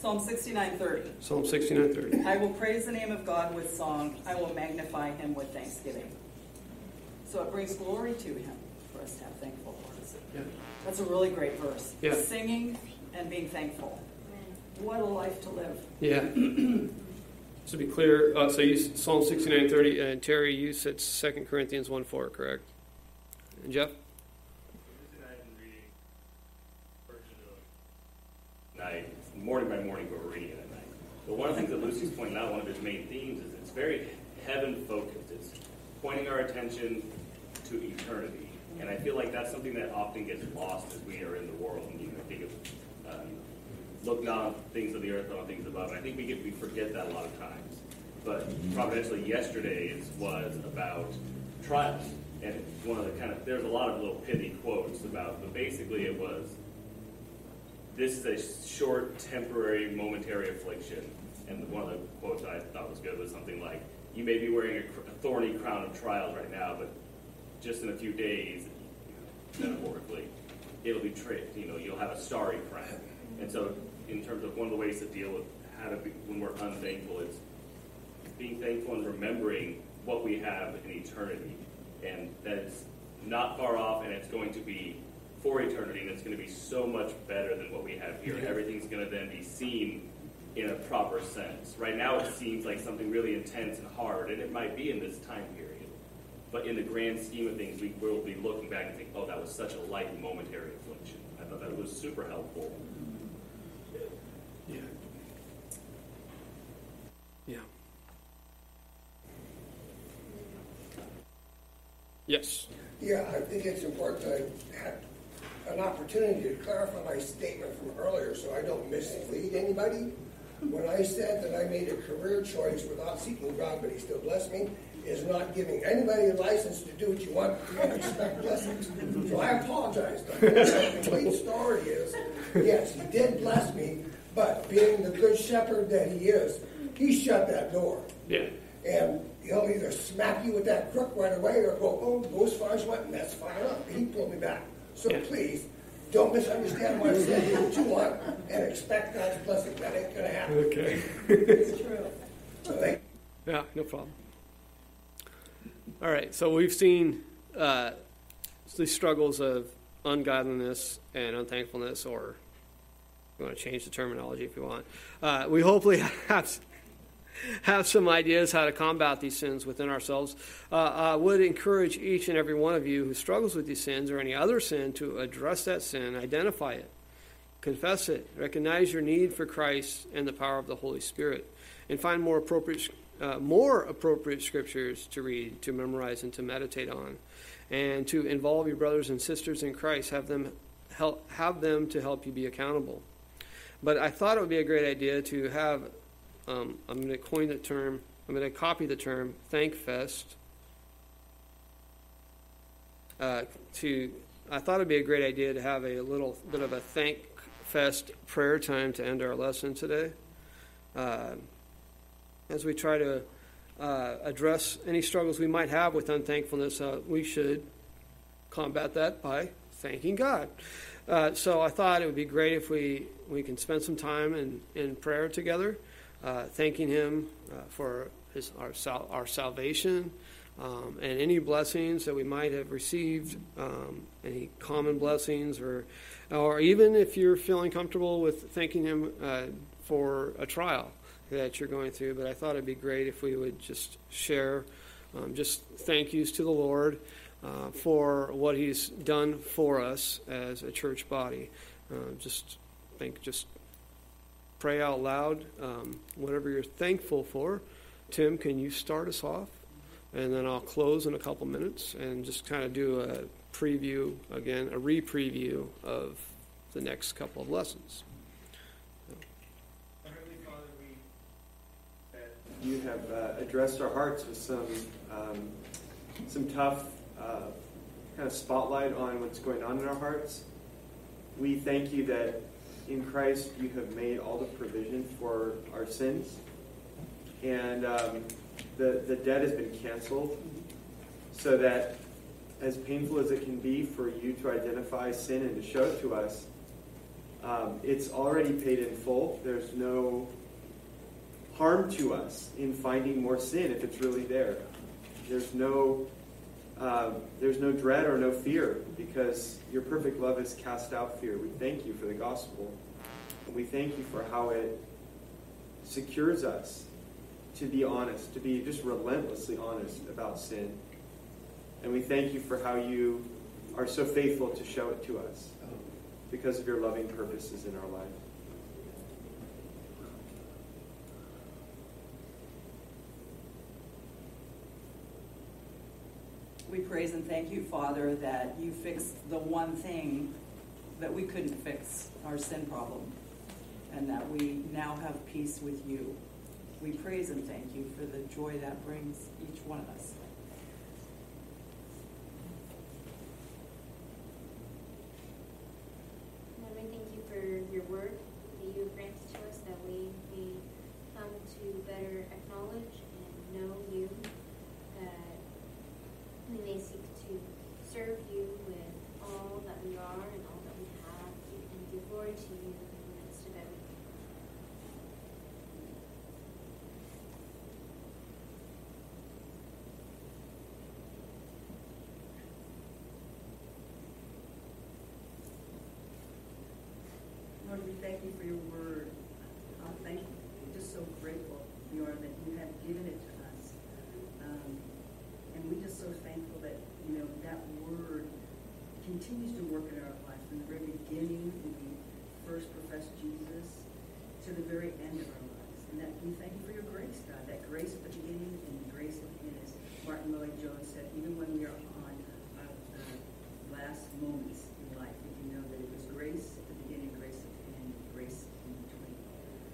S10: Psalm 69:30.
S1: Psalm 69:30.
S10: I will praise the name of God with song. I will magnify him with thanksgiving. So it brings glory to him for us to have thankful hearts.
S1: Yeah.
S10: That's a really great verse.
S1: Yeah.
S10: Singing and being thankful. What a life to live.
S1: Yeah. (clears throat) So to be clear, uh, so you, Psalm 69:30, and Terry, you said 2 Corinthians 1:4, correct? And Jeff?
S13: night, morning by morning, but we're reading it at night. But one of the things that Lucy's pointing out, one of its main themes, is it's very heaven focused. It's pointing our attention to eternity. And I feel like that's something that often gets lost as we are in the world. And you know, think of um, look not on things of the earth, but on things above. And I think we get we forget that a lot of times. But providentially, yesterday's was about trials. And one of the kind of there's a lot of little pithy quotes about, but basically it was this is a short, temporary, momentary affliction. And one of the quotes I thought was good was something like, "You may be wearing a thorny crown of trials right now, but just in a few days, metaphorically, it'll be tra- you know you'll have a starry crown." And so, in terms of one of the ways to deal with how to be when we're unthankful, it's being thankful and remembering what we have in eternity, and that it's not far off, and it's going to be for eternity, and it's going to be so much better than what we have here. Everything's going to then be seen in a proper sense. Right now, it seems like something really intense and hard, and it might be in this time period. But in the grand scheme of things, we will be looking back and think, oh, that was such a light momentary affliction. I thought that was super helpful.
S1: Yeah. Yeah. Yes.
S7: Yeah, I think it's important to have an opportunity to clarify my statement from earlier so I don't mislead anybody. When I said that I made a career choice without seeking God, but He still blessed me, is not giving anybody a license to do what you want and expect blessings. So I apologize. The complete story is, yes, He did bless me, but being the good shepherd that He is, He shut that door.
S1: Yeah.
S7: And he'll either smack you with that crook right away or go, oh, go as far as what, and that's fine enough. He pulled me back. So
S1: Yeah.
S7: please, don't misunderstand what I said. Do what you want and expect God's blessing. That ain't gonna happen.
S1: Okay.
S10: It's true.
S7: So thank
S1: Yeah, no problem. All right, so we've seen uh, the struggles of ungodliness and unthankfulness, or you want to change the terminology if you want. Uh, we hopefully (laughs) have have some ideas how to combat these sins within ourselves. Uh, I would encourage each and every one of you who struggles with these sins or any other sin to address that sin, identify it, confess it, recognize your need for Christ and the power of the Holy Spirit, and find more appropriate, uh, more appropriate scriptures to read, to memorize, and to meditate on, and to involve your brothers and sisters in Christ. Have them help, have them to help you be accountable. But I thought it would be a great idea to have um, I'm going to coin the term, I'm going to copy the term ThankFest. Uh, to, I thought it'd be a great idea to have a little bit of a ThankFest prayer time to end our lesson today. Uh, as we try to uh, address any struggles we might have with unthankfulness, uh, we should combat that by thanking God. Uh, so I thought it would be great if we, we can spend some time in, in prayer together uh, thanking Him uh, for his, our, sal- our salvation um, and any blessings that we might have received, um, any common blessings, or, or even if you're feeling comfortable with thanking Him uh, for a trial that you're going through. But I thought it'd be great if we would just share um, just thank yous to the Lord. Uh, for what he's done for us as a church body. Uh, just think, just pray out loud, um, whatever you're thankful for. Tim, can you start us off? And then I'll close in a couple minutes and just kind of do a preview again, a re preview of the next couple of lessons.
S9: You have uh, addressed our hearts with some um, some tough uh, kind of spotlight on what's going on in our hearts. We thank you that in Christ you have made all the provision for our sins, and um, the the debt has been canceled, so that as painful as it can be for you to identify sin and to show it to us, um, it's already paid in full. There's no harm to us in finding more sin if it's really there. There's no uh, there's no dread or no fear because your perfect love has cast out fear. We thank you for the gospel. And we thank you for how it secures us to be honest, to be just relentlessly honest about sin. And we thank you for how you are so faithful to show it to us because of your loving purposes in our life.
S10: Praise and thank you, Father, that you fixed the one thing that we couldn't fix, our sin problem, and that we now have peace with you. We praise and thank you for the joy that brings each one of us.
S14: Lord, we thank you for your word that you have granted to us that we may come to better acknowledge and know you, that we may seek to serve you with all that we are and all that we have and give glory to you in the midst of everything.
S15: Lord, we thank you for your word. I'm thankful, just so grateful, Bjorn, that you have given it to us. Um, and we just so thankful we thank you for your grace, God, that grace at the beginning and the grace at the end. As Martyn Lloyd-Jones said, even when we are on our uh, last moments in life, we can know that it was grace at the beginning, grace at the end, grace in between.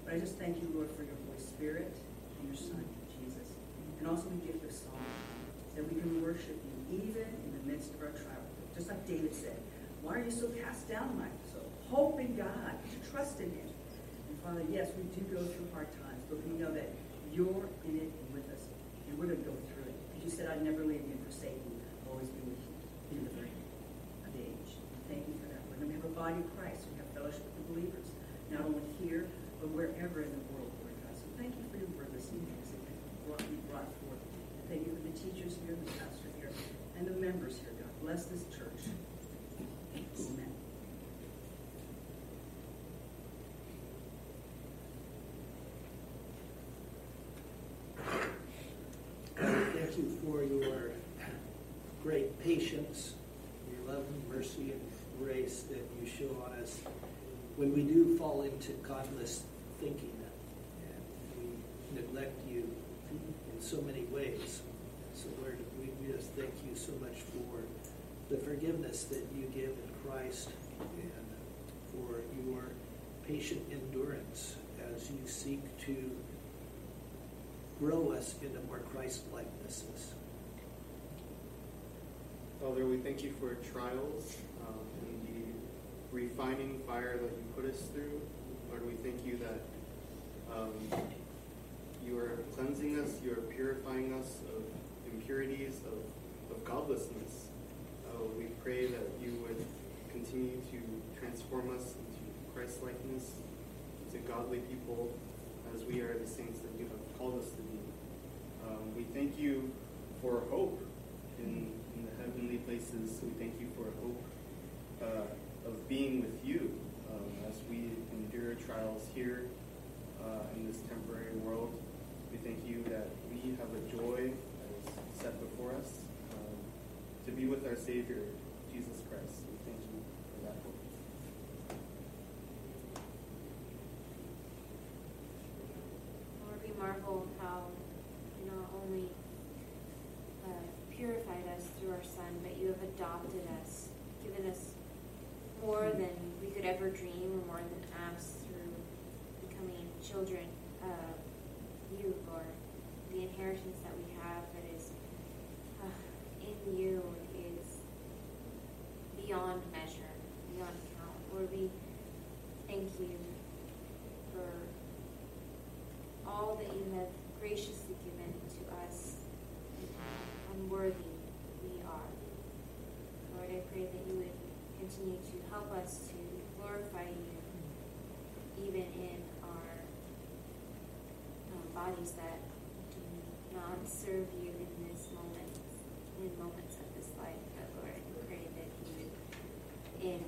S15: But I just thank you, Lord, for your Holy Spirit and your Son, Jesus, and also the gift of song, that we can worship you even in the midst of our trial. Just like David said, why are you so cast down, my soul? Hope in God, trust in him. And Father, yes, we do go through hard times, but we know that you're in it and with us, and we're going to go through it. Because you said, I'd never leave you and. I'll always be with you in the very of the age. Thank you for that. We have a body of Christ. We have fellowship with the believers, not only here, but wherever in the world, thank you for your word this evening as it brought, you brought forth. Thank you for the teachers here, the pastor here, and the members here, God. Bless this church. Amen.
S16: Thank you for your great patience, your love and mercy and grace that you show on us when we do fall into godless thinking we neglect you in so many ways. So Lord, we we just thank you so much for the forgiveness that you give in Christ and for your patient endurance as you seek to grow us into more Christ likenesses.
S8: Father, we thank you for trials um, and the refining fire that you put us through. Lord, we thank you that um, you are cleansing us, you are purifying us of impurities, of, of godlessness. Uh, we pray that you would continue to transform us into Christ likeness, to godly people, as we are the saints that you have called us to be. Um, we thank you for hope in, in the heavenly places. We thank you for hope uh, of being with you um, as we endure trials here uh, in this temporary world. We thank you that we have a joy that is set before us um, to be with our Savior, Jesus Christ. We thank you for that hope.
S14: Lord, we marvel how you not only uh, purified us through our Son, but you have adopted us, given us more than we could ever dream or more than ask through becoming children of you, Lord. The inheritance that we have that is uh, in you is beyond measure, beyond count. Lord, we thank you for all that you have graciously given to us, unworthy we are. Lord, I pray that you would continue to help us to glorify you, even in our um, bodies that do not serve you in this moment, in moments of this life. But Lord, I pray that you would, in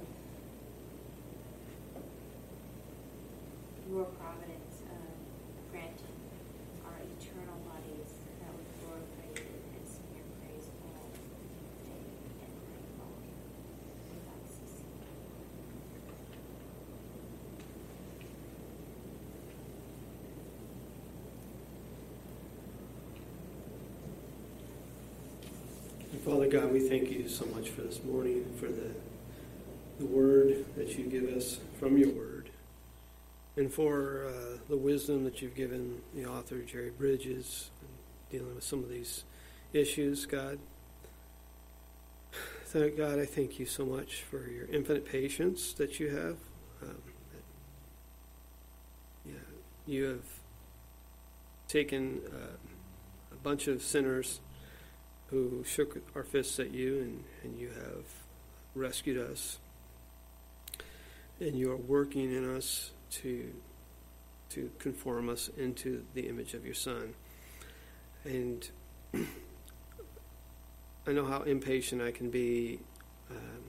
S14: your providence, um, granting our eternal bodies that would glorify you and sing your praise all day and night long without ceasing.
S1: And Father God, we thank you so much for this morning, for the, the word that you give us from your word, and for uh, the wisdom that you've given the author, Jerry Bridges, dealing with some of these issues, God. Thank God, I thank you so much for your infinite patience that you have. Um, yeah, you have taken uh, a bunch of sinners who shook our fists at you, and, and you have rescued us. And you are working in us to, to conform us into the image of your Son. And (clears throat) I know how impatient I can be um,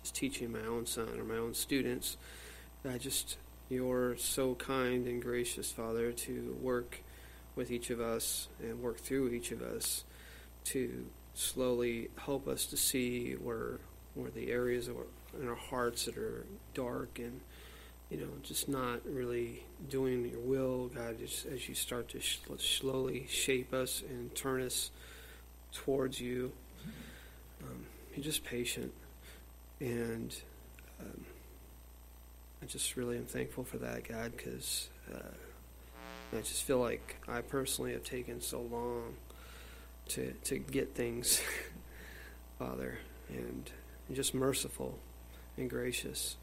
S1: just teaching my own son or my own students. I just, you're so kind and gracious, Father, to work with each of us and work through each of us to slowly help us to see where where the areas our, in our hearts that are dark and you know, just not really doing your will, God, just as you start to sh- slowly shape us and turn us towards you. Um, you're just patient. And um, I just really am thankful for that, God, because uh, I just feel like I personally have taken so long to, to get things, (laughs) Father, and just merciful and gracious.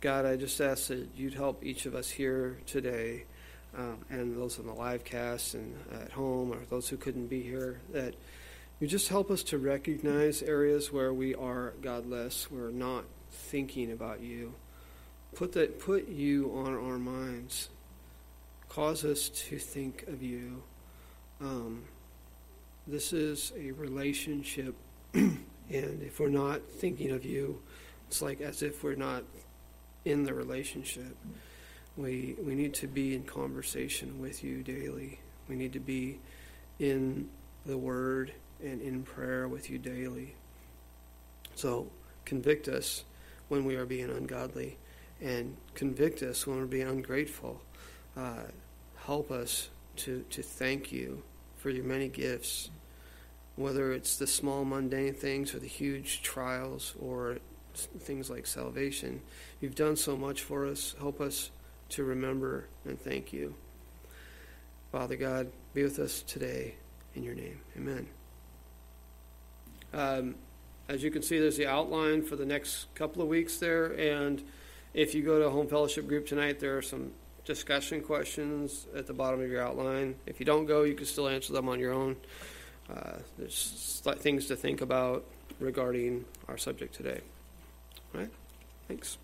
S1: God, I just ask that you'd help each of us here today, um, and those on the live cast and at home, or those who couldn't be here, that you just help us to recognize areas where we are godless, we're not thinking about you. Put that, put you on our minds. Cause us to think of you. Um, this is a relationship, (clears throat) and if we're not thinking of you, it's like as if we're not in the relationship. We we need to be in conversation with you daily. We need to be in the Word and in prayer with you daily. So convict us when we are being ungodly, and convict us when we're being ungrateful. Uh, help us to to thank you for your many gifts, whether it's the small mundane things or the huge trials or things like salvation. You've done so much for us. Help us to remember and thank you. Father God, be with us today in your name. Amen. Um, as you can see, there's the outline for the next couple of weeks there. And if you go to Home Fellowship Group tonight, there are some discussion questions at the bottom of your outline. If you don't go, you can still answer them on your own. Uh, there's things to think about regarding our subject today. All right? Thanks.